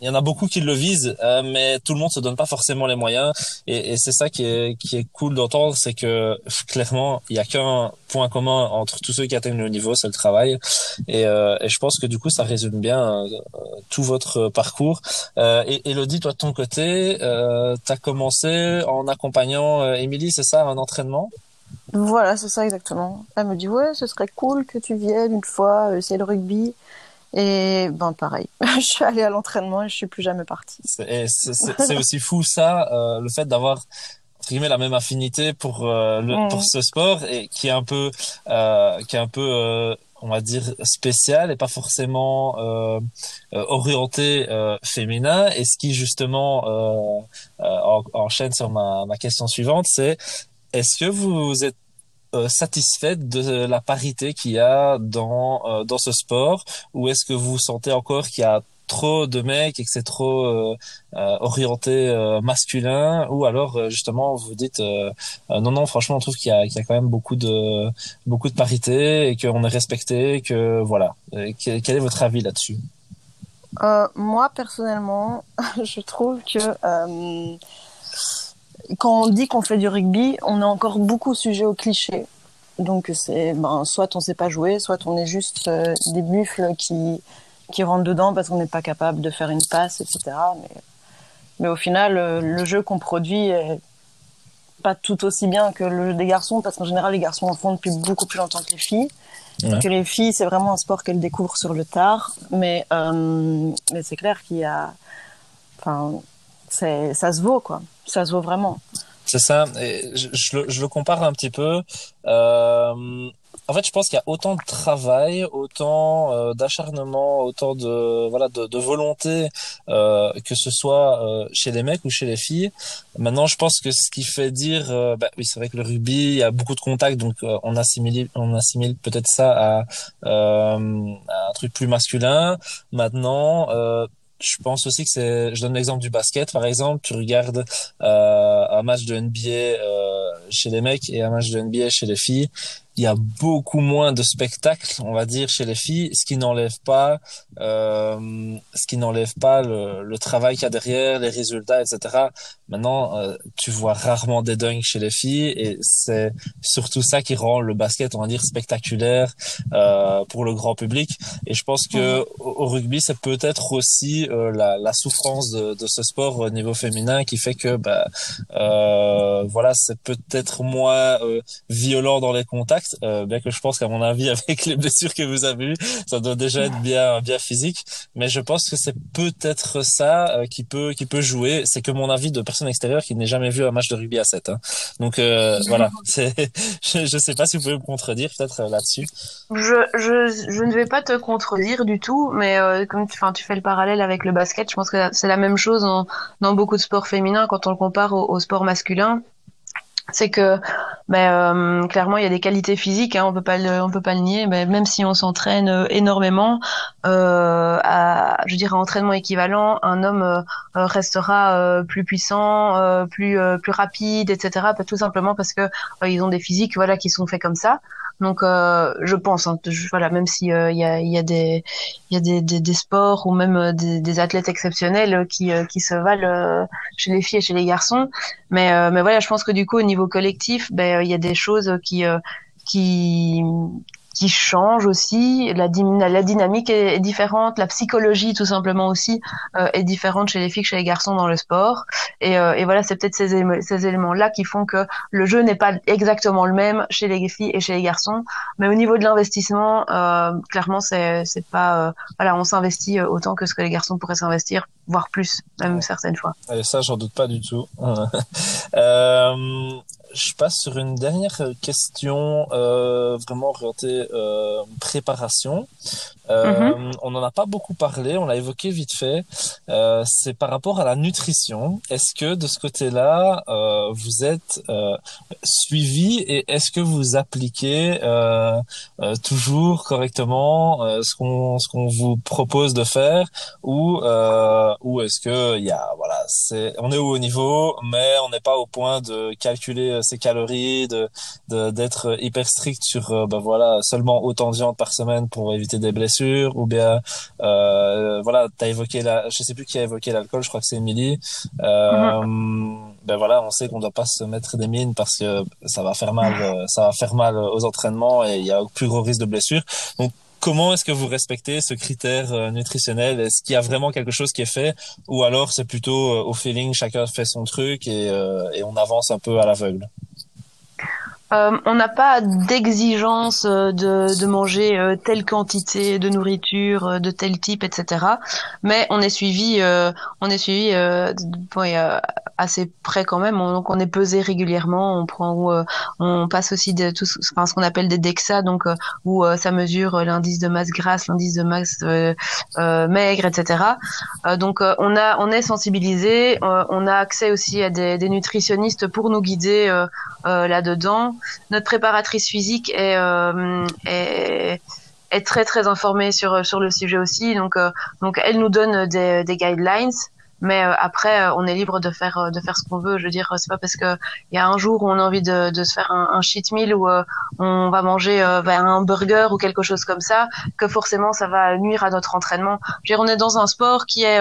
il y en a beaucoup qui le visent, euh, mais tout le monde se donne pas forcément les moyens. Et, c'est ça qui est, cool d'entendre, c'est que (laughs) clairement, il y a qu'un point commun entre tous ceux qui atteignent le niveau, c'est le travail. Et, euh, je pense que du coup, ça résume bien tout votre parcours. Et Elodie, toi de ton côté, euh, tu as commencé en accompagnant Émilie, c'est ça, un entraînement? Voilà, c'est ça exactement. Elle me dit, ouais, ce serait cool que tu viennes une fois essayer le rugby. Et ben pareil, (laughs) je suis allée à l'entraînement et je suis plus jamais partie. C'est aussi fou ça, euh, le fait d'avoir la même affinité pour euh, le, mm. pour ce sport et qui est un peu euh, qui est un peu euh, on va dire spécial et pas forcément euh, orienté féminin et ce qui justement enchaîne sur ma, ma question suivante c'est est-ce que vous êtes euh, satisfaite de la parité qu'il y a dans euh, dans ce sport? Ou est-ce que vous sentez encore qu'il y a trop de mecs et que c'est trop euh, orienté masculin? Ou alors justement vous dites non non franchement on trouve qu'il y a, qu'il y a quand même beaucoup de beaucoup de parité et qu'on est respecté que voilà. Quel, quel est votre avis là-dessus? Moi personnellement (laughs) je trouve que quand on dit qu'on fait du rugby, on est encore beaucoup sujet aux clichés. Donc c'est ben soit on sait pas jouer, soit on est juste euh, des buffles qui qui rentrent dedans parce qu'on n'est pas capable de faire une passe, etc. Mais mais au final, euh, le, jeu qu'on produit est pas tout aussi bien que le jeu des garçons parce qu'en général les garçons en font depuis beaucoup plus longtemps que les filles. Que les filles, c'est vraiment un sport qu'elles découvrent sur le tard. Mais euh, mais c'est clair qu'il y a, enfin, ça se vaut quoi ça se vaut vraiment. C'est ça. Je, le compare un petit peu. Euh, en fait, je pense qu'il y a autant de travail, autant euh, d'acharnement, autant de voilà de, volonté euh, que ce soit chez les mecs ou chez les filles. Maintenant, je pense que ce qui fait dire, bah, oui, c'est vrai que le rugby, il y a beaucoup de contacts, donc on assimile, on assimile peut-être ça à, un truc plus masculin. Maintenant, je pense aussi que c'est, je donne l'exemple du basket, par exemple, tu regardes euh, un match de NBA euh, chez les mecs et un match de NBA chez les filles, il y a beaucoup moins de spectacles, on va dire, chez les filles, ce qui n'enlève pas, euh, ce qui n'enlève pas le, le travail qu'il y a derrière, les résultats, etc. Maintenant, euh, tu vois rarement des dunks chez les filles, et c'est surtout ça qui rend le basket, on va dire, spectaculaire euh, pour le grand public. Et je pense que au, rugby, c'est peut-être aussi euh, la, la, souffrance de, de, ce sport au niveau féminin qui fait que, bah, euh, voilà, c'est peut-être moins violent dans les contacts impact, euh, bien que je pense qu'à mon avis, (laughs) avec les blessures que vous avez eues, ça doit déjà être bien, bien physique. Mais je pense que c'est peut-être ça euh, qui peut, qui peut jouer. C'est que mon avis de personne extérieure qui n'ait jamais vu un match de rugby à 7. Hein. Donc euh, voilà, (laughs) je, je sais pas si vous pouvez me contredire peut-être là-dessus. Je, je, je ne vais pas te contredire du tout, mais comme tu, tu fais le parallèle avec le basket, je pense que c'est la même chose dans, dans beaucoup de sports féminins quand on le compare au, au sport masculin c'est que ben, euh, clairement il y a des qualités physiques hein, on peut pas le, on peut pas le nier mais même si on s'entraîne euh, énormément euh, à je dirais entraînement équivalent un homme restera plus puissant plus plus rapide etc tout simplement parce que ils ont des physiques voilà qui sont faits comme ça donc, euh, je pense, hein, voilà, même s'il euh, y, a, y a des il y a des, des, des, sports ou même euh, des, des athlètes exceptionnels qui, qui se valent chez les filles et chez les garçons, mais mais voilà, je pense que du coup au niveau collectif, ben il y a des choses qui qui qui change aussi. La, la dynamique est, différente, la psychologie tout simplement aussi euh, est différente chez les filles que chez les garçons dans le sport. Et, euh, et voilà, c'est peut-être ces, ces éléments-là qui font que le jeu n'est pas exactement le même chez les filles et chez les garçons. Mais au niveau de l'investissement, euh, clairement, c'est pas voilà, on s'investit autant que ce que les garçons pourraient s'investir, voire plus, même certaines fois. Et ça, j'en doute pas du tout. (laughs) je passe sur une dernière question euh, vraiment orientée euh, préparation. Euh, mhm. On n'en a pas beaucoup parlé, on l'a évoqué vite fait. Euh, c'est par rapport à la nutrition. Est-ce que de ce côté-là, euh, vous êtes euh, suivi et est-ce que vous appliquez euh, euh, toujours correctement ce qu'on ce qu'on vous propose de faire ou ou est-ce que il y a voilà c'est on est au haut niveau mais on n'est pas au point de calculer ses calories de d'être hyper strict sur ben voilà seulement autant de viande par semaine pour éviter des blessures ou bien euh, voilà, t'as évoqué la, je sais plus qui a évoqué l'alcool, je crois que c'est Émilie. Euh, mhm. Ben voilà, on sait qu'on doit pas se mettre des mines parce que ça va faire mal, euh, ça va faire mal aux entraînements et il y a plus gros risque de blessure. Donc comment est-ce que vous respectez ce critère euh, nutritionnel? Est-ce qu'il y a vraiment quelque chose qui est fait? Ou alors c'est plutôt au feeling, chacun fait son truc et, et on avance un peu à l'aveugle? Euh, on n'a pas d'exigence euh, de, de, manger euh, telle quantité de nourriture de tel type, etc. Mais on est suivi, on est suivi assez près quand même. On, donc on est pesé régulièrement. On prend, on passe aussi de tout, ce qu'on appelle des DEXA, donc où ça mesure l'indice de masse grasse, l'indice de masse maigre, etc. donc on a, on est sensibilisé. on a accès aussi à des, des nutritionnistes pour nous guider là-dedans. Notre préparatrice physique est, euh, est, très très informée sur le sujet aussi. Donc euh, donc elle nous donne des, guidelines. Mais euh, après, on est libre de faire ce qu'on veut. Je veux dire, c'est pas parce que il y a un jour où on a envie de, de se faire un, un cheat meal ou on va manger ben, un burger ou quelque chose comme ça que forcément ça va nuire à notre entraînement. Je veux dire, on est dans un sport qui est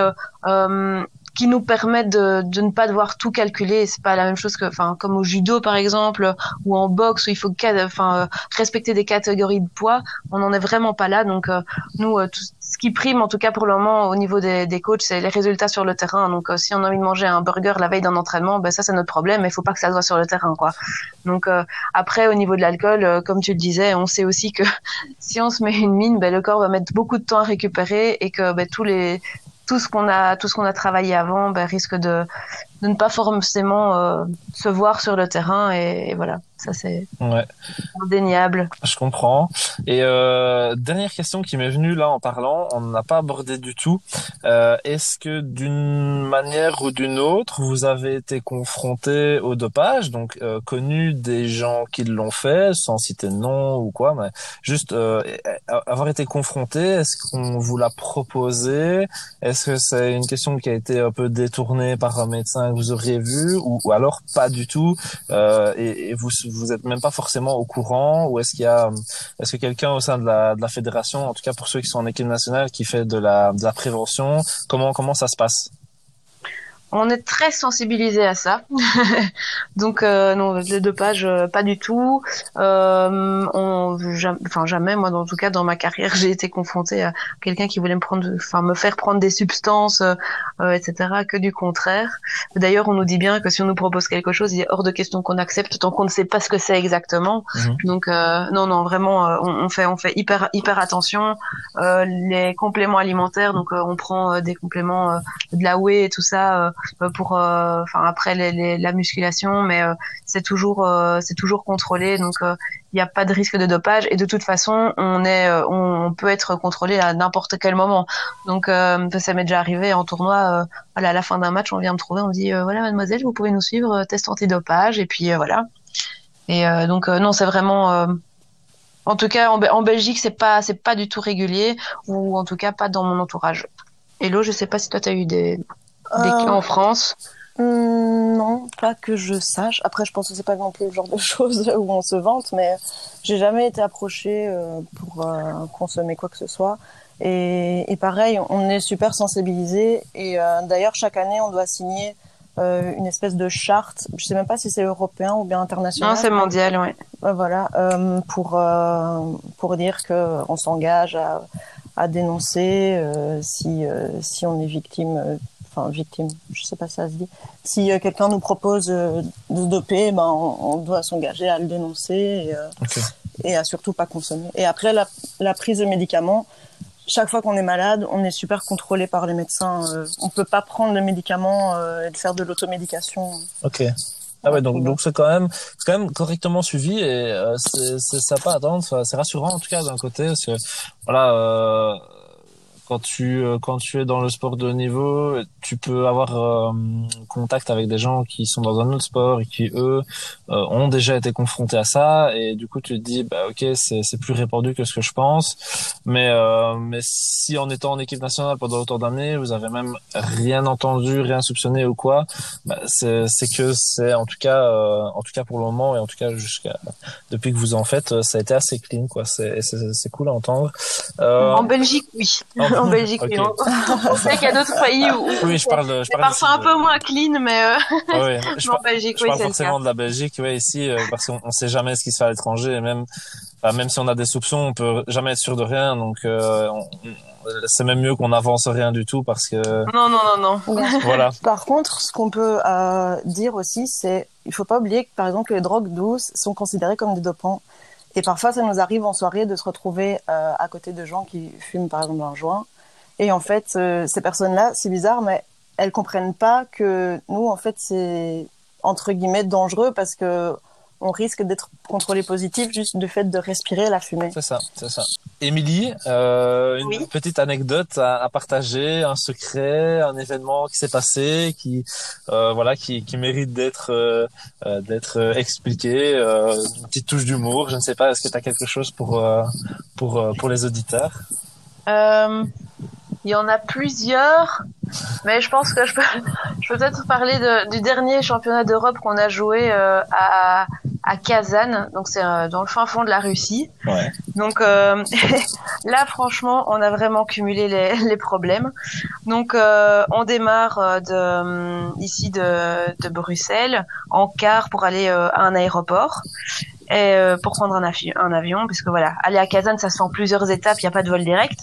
qui nous permettent de, de, ne pas devoir tout calculer. C'est pas la même chose que, enfin, comme au judo par exemple, ou en boxe où il faut, enfin, euh, respecter des catégories de poids. On n'en est vraiment pas là. Donc euh, nous, euh, tout ce qui prime, en tout cas pour le moment, au niveau des, des coachs, c'est les résultats sur le terrain. Donc si on a envie de manger un burger la veille d'un entraînement, ben ça c'est notre problème. Il faut pas que ça soit sur le terrain, quoi. Donc après, au niveau de l'alcool, comme tu le disais, on sait aussi que (laughs) si on se met une mine, ben, le corps va mettre beaucoup de temps à récupérer et que ben, tous les tout ce qu'on a tout ce qu'on a travaillé avant ben, risque de, ne pas forcément euh, se voir sur le terrain et, voilà ça c'est ouais. indéniable. Je comprends. Et euh, dernière question qui m'est venue là en parlant on n'a pas abordé du tout. Euh, est-ce que d'une manière ou d'une autre vous avez été confronté au dopage? Donc euh, connu des gens qui l'ont fait sans citer de nom ou quoi mais juste euh, avoir été confronté est-ce qu'on vous l'a proposé? Est-ce que c'est une question qui a été un peu détournée par un médecin que vous auriez vu ou, ou alors pas du tout? Euh, et, et, vous vous êtes même pas forcément au courant ou est-ce qu'il y a est-ce que quelqu'un au sein de la, de la fédération en tout cas pour ceux qui sont en équipe nationale qui fait de la, de la prévention comment comment ça se passe? On est très sensibilisé à ça. (laughs) Donc euh, non, le dopage euh, pas du tout. Euh, on, enfin jamais moi, en tout cas dans ma carrière, (laughs) j'ai été confrontée à quelqu'un qui voulait me prendre, enfin me faire prendre des substances, euh, etc. Que du contraire. D'ailleurs, on nous dit bien que si on nous propose quelque chose, il est hors de question qu'on accepte tant qu'on ne sait pas ce que c'est exactement. Mhm. Donc non, non, vraiment, on, on, fait, on fait hyper, hyper attention. les compléments alimentaires, donc on prend des compléments de la whey et tout ça euh, pour euh, enfin après la musculation mais euh, c'est toujours c'est toujours contrôlé. Donc il n'y a pas de risque de dopage. Et de toute façon on est on, peut être contrôlé à n'importe quel moment. Donc ça m'est déjà arrivé en tournoi à la fin d'un match on vient me trouver on me dit voilà mademoiselle vous pouvez nous suivre test antidopage. Et puis voilà. Et donc non c'est vraiment en tout cas en, en Belgique c'est pas c'est pas du tout régulier. Ou en tout cas pas dans mon entourage. Hello, je sais pas si toi tu as eu des, des cas en France hmm, Non, pas que je sache. Après, je pense que c'est pas non plus le genre de (laughs) choses où on se vante, mais j'ai jamais été approchée euh, pour euh, consommer quoi que ce soit. Et, et, pareil, on est super sensibilisé. Et euh, d'ailleurs, chaque année, on doit signer une espèce de charte. Je sais même pas si c'est européen ou bien international. Non, c'est mondial, oui. voilà, pour pour dire que on s'engage à, à dénoncer si si on est victime victime, je sais pas si ça se dit. Si euh, quelqu'un nous propose euh, de doper, ben, on, doit s'engager à le dénoncer et, euh, et, à surtout pas consommer. Et après, la, la prise de médicaments, chaque fois qu'on est malade, on est super contrôlé par les médecins. on peut pas prendre le médicament et faire de l'automédication. Ok. Ah ouais, donc donc c'est quand même c'est quand même correctement suivi et c'est c'est sympa à attendre, c'est rassurant en tout cas d'un côté parce que voilà quand tu euh, quand tu es dans le sport de haut niveau, tu peux avoir euh, contact avec des gens qui sont dans un autre sport et qui eux euh, ont déjà été confrontés à ça. Et du coup tu te dis bah ok c'est c'est plus répandu que ce que je pense, mais mais si en étant en équipe nationale pendant autant d'années vous avez même rien entendu, rien soupçonné ou quoi, bah, c'est c'est que c'est en tout cas en tout cas pour le moment et en tout cas jusqu'à depuis que vous en faites ça a été assez clean quoi, c'est c'est cool à entendre. en Belgique oui. en Belgique. Okay. On sait qu'il y a d'autres pays où, oui, je parle, je parle parfois un peu moins clean, mais, euh... Ah oui, (laughs) je, en Belgique, je oui, parle forcément de la Belgique, oui, ici, euh, parce qu'on ne sait jamais ce qui se fait à l'étranger, et même, enfin, même si on a des soupçons, on peut jamais être sûr de rien, donc euh, c'est même mieux qu'on n'avance rien du tout parce que. Non, non, non, non. voilà. Par contre, ce qu'on peut euh, dire aussi, c'est, il faut pas oublier que par exemple les drogues douces sont considérées comme des dopants. Et parfois, ça nous arrive en soirée de se retrouver euh, à côté de gens qui fument par exemple un joint. Et en fait, euh, ces personnes-là, c'est bizarre, mais elles comprennent pas que nous, en fait, c'est entre guillemets dangereux parce que on risque d'être contrôlé positif juste du fait de respirer la fumée. C'est ça, c'est ça. Émilie, euh, une petite anecdote à, à, partager, un secret, un événement qui s'est passé, qui euh, voilà, qui, qui mérite d'être euh, d'être expliqué, euh, une petite touche d'humour. Je ne sais pas, est-ce que tu as quelque chose pour pour pour les auditeurs? Il y en a plusieurs, mais je pense que je peux, (laughs) je peux peut-être parler de, du dernier championnat d'Europe qu'on a joué euh, à, à Kazan, donc c'est euh, dans le fin fond de la Russie. Ouais. Donc euh, (laughs) là, franchement, on a vraiment cumulé les, (laughs) les problèmes. Donc on démarre de ici de, de Bruxelles en car pour aller à un aéroport et euh, pour prendre un, un avion, puisque voilà, aller à Kazan, ça se fait en plusieurs étapes, il n'y a pas de vol direct.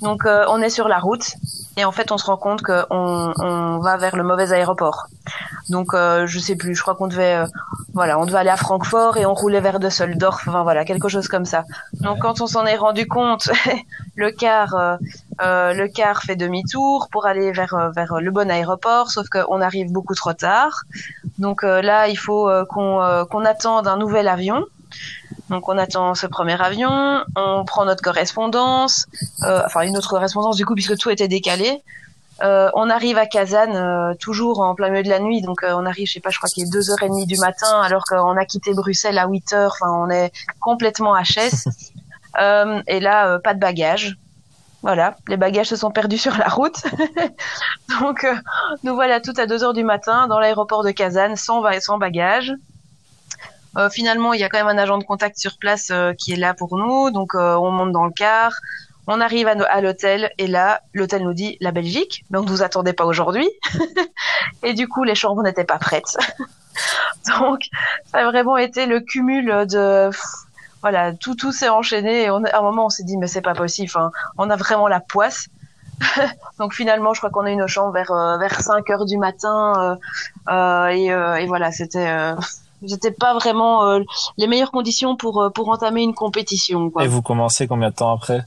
Donc euh, on est sur la route et en fait on se rend compte qu'on on va vers le mauvais aéroport. Donc euh, je sais plus, je crois qu'on devait, euh, voilà, on devait aller à Francfort et on roulait vers Düsseldorf, enfin voilà, quelque chose comme ça. Donc quand on s'en est rendu compte, (laughs) le car, le car fait demi-tour pour aller vers vers le bon aéroport, sauf qu'on arrive beaucoup trop tard. Donc là il faut qu'on qu'on attende un nouvel avion. Donc on attend ce premier avion, on prend notre correspondance, euh, enfin une autre correspondance du coup puisque tout était décalé. Euh, on arrive à Kazan euh, toujours en plein milieu de la nuit, donc on arrive, je sais pas, je crois qu'il est 2h30 du matin alors qu'on a quitté Bruxelles à 8h, enfin on est complètement HS. (laughs) et là, pas de bagages. Voilà, les bagages se sont perdus sur la route. (laughs) donc nous voilà tout à 2h du matin dans l'aéroport de Kazan sans, bagages. Euh, finalement, il y a quand même un agent de contact sur place euh, qui est là pour nous, donc euh, on monte dans le car, On arrive à, l'hôtel et là, l'hôtel nous dit la Belgique, mais ne vous attendait pas aujourd'hui. (laughs) et du coup, les chambres n'étaient pas prêtes. (laughs) Donc, ça a vraiment été le cumul de voilà, tout tout s'est enchaîné et à un moment on s'est dit mais c'est pas possible. Enfin, on a vraiment la poisse. (laughs) Donc finalement, je crois qu'on a eu nos chambres vers euh, vers 5 heures du matin euh, euh, et, et, voilà, c'était c'était pas vraiment les meilleures conditions pour pour entamer une compétition. Quoi. Et vous commencez combien de temps après?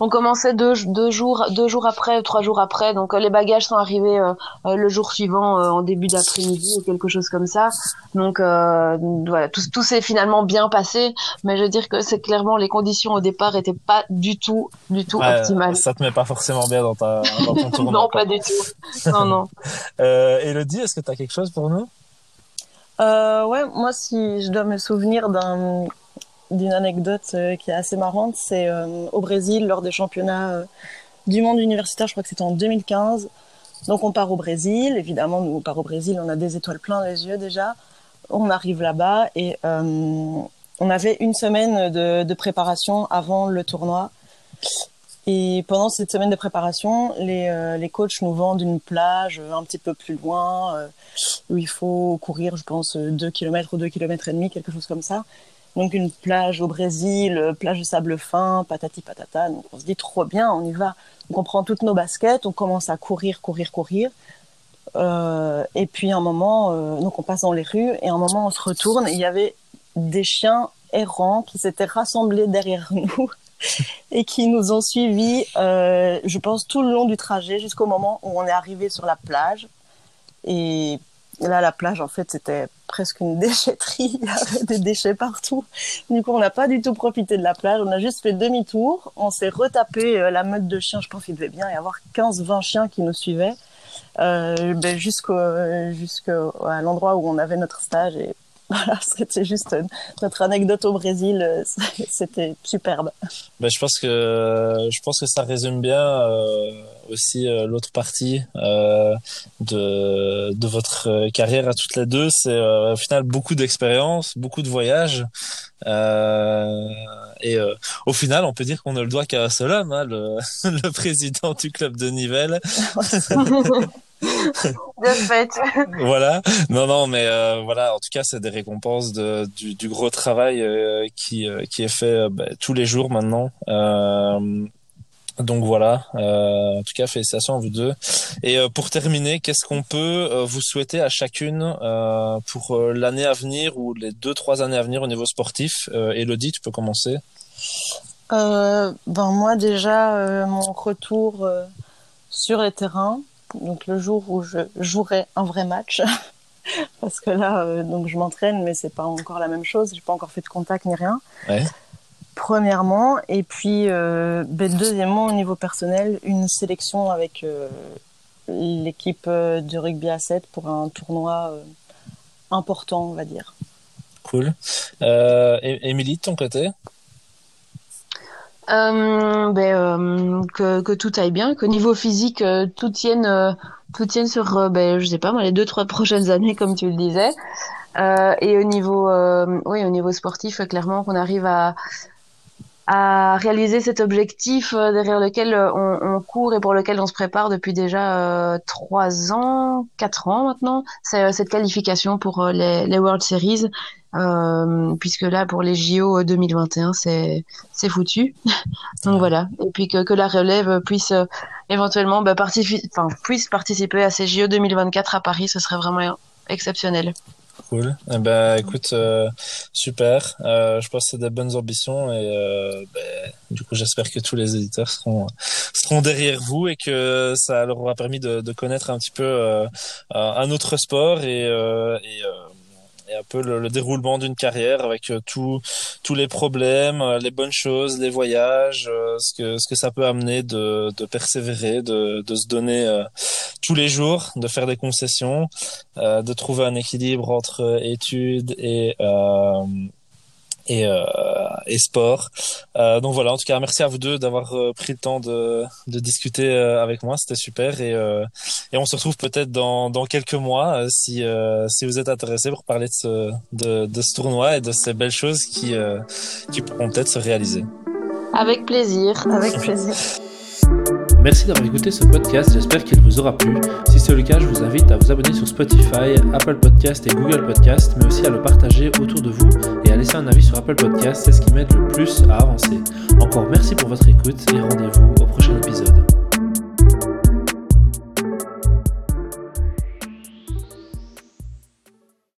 On commençait deux, deux jours deux jours après trois jours après. Donc euh, les bagages sont arrivés euh, euh, le jour suivant en début d'après-midi ou quelque chose comme ça. Donc voilà tout, tout s'est finalement bien passé. Mais je veux dire que c'est clairement les conditions au départ étaient pas du tout du tout optimales. ça te met pas forcément bien dans ta dans ton (laughs) tournoi non pas du tout. Non non. (laughs) Euh, Elodie est-ce que tu as quelque chose pour nous? Ouais moi si je dois me souvenir d'un d'une anecdote euh, qui est assez marrante. C'est euh, au Brésil, lors des championnats euh, du monde universitaire, je crois que c'était en 2015. Donc on part au Brésil, évidemment, nous on part au Brésil, on a des étoiles plein les yeux déjà. On arrive là-bas et on avait une semaine de, préparation avant le tournoi. Et pendant cette semaine de préparation, les, les coachs nous vendent une plage un petit peu plus loin, où il faut courir, je pense, 2 km ou 2 km et demi, quelque chose comme ça. Donc une plage au Brésil, euh, plage de sable fin, patati patata. Donc on se dit trop bien, on y va. Donc on prend toutes nos baskets, on commence à courir, courir, courir. Euh, et puis un moment, euh, donc on passe dans les rues et un moment on se retourne et il y avait des chiens errants qui s'étaient rassemblés derrière (laughs) nous et qui nous ont suivis, je pense, tout le long du trajet jusqu'au moment où on est arrivé sur la plage. Et là, la plage, en fait, c'était presque une déchetterie. (laughs) Il y avait des déchets partout. Du coup, on n'a pas du tout profité de la plage. On a juste fait demi-tour. On s'est retapé euh, la meute de chiens. Je pense qu'il devait bien y avoir 15-20 chiens qui nous suivaient. Euh, ben, jusqu'à l'endroit où on avait notre stage. (laughs) voilà, c'était juste notre anecdote au Brésil. Euh, (laughs) c'était superbe. Ben, je pense que, je pense que ça résume bien, euh aussi euh, l'autre partie euh, de, de votre carrière à toutes les deux, c'est euh, au final beaucoup d'expérience, beaucoup de voyages. et au final, on peut dire qu'on ne le doit qu'à un seul homme, hein, le, (laughs) le président du club de Nivelles. (laughs) de fait. (laughs) voilà. Non, non, mais voilà. En tout cas, c'est des récompenses de, du, du gros travail qui qui est fait bah, tous les jours maintenant. Donc voilà, euh, en tout cas félicitations à vous deux. Et euh, pour terminer, qu'est-ce qu'on peut euh, vous souhaiter à chacune euh, pour l'année à venir ou les deux trois années à venir au niveau sportif? Elodie, tu peux commencer. ben moi déjà mon retour sur les terrains, donc le jour où je jouerai un vrai match. (laughs) Parce que là, donc je m'entraîne, mais c'est pas encore la même chose. J'ai pas encore fait de contact ni rien. Ouais premièrement. Et puis, euh, ben, deuxièmement, au niveau personnel, une sélection avec euh, l'équipe euh, de rugby à 7 pour un tournoi euh, important, on va dire. Cool. Euh, Émilie, de ton côté? Ben, que, que, tout aille bien, qu'au niveau physique, tout tienne, tout tienne sur, ben, je sais pas, les deux trois (laughs) prochaines années, comme tu le disais. et au niveau, oui, au niveau sportif, clairement, qu'on arrive à, à réaliser cet objectif euh, derrière lequel euh, on, on, court et pour lequel on se prépare depuis déjà euh, trois ans, quatre ans maintenant. C'est cette qualification pour les, les, World Series, euh, puisque là pour les JO 2021 c'est c'est foutu. (laughs) Donc voilà. Et puis que, que la relève puisse éventuellement bah, enfin puisse participer à ces JO 2024 à Paris, ce serait vraiment exceptionnel. Cool. Eh ben, écoute, euh, super. Euh, je pense que c'est des bonnes ambitions et euh, ben, du coup, j'espère que tous les éditeurs seront seront derrière vous et que ça leur aura permis de, de connaître un petit peu un autre sport et, et et un peu le, déroulement d'une carrière avec euh, tout, tous les problèmes, euh, les bonnes choses, les voyages, euh, ce que ce que ça peut amener de, de persévérer, de, de se donner tous les jours, de faire des concessions, de trouver un équilibre entre études et et, euh, et sport. Euh, donc voilà, en tout cas, merci à vous deux d'avoir euh, pris le temps de, de discuter euh, avec moi, c'était super et, et on se retrouve peut-être dans, dans quelques mois si, si vous êtes intéressés pour parler de ce, de, de ce tournoi et de ces belles choses qui, qui pourront peut-être se réaliser. Avec plaisir. Avec plaisir. Merci d'avoir écouté ce podcast, j'espère qu'il vous aura plu. Si c'est le cas, je vous invite à vous abonner sur Spotify, Apple Podcast et Google Podcast, mais aussi à le partager autour de vous et à laisser un avis sur Apple Podcast, c'est ce qui m'aide le plus à avancer. Encore merci pour votre écoute et rendez-vous au prochain épisode.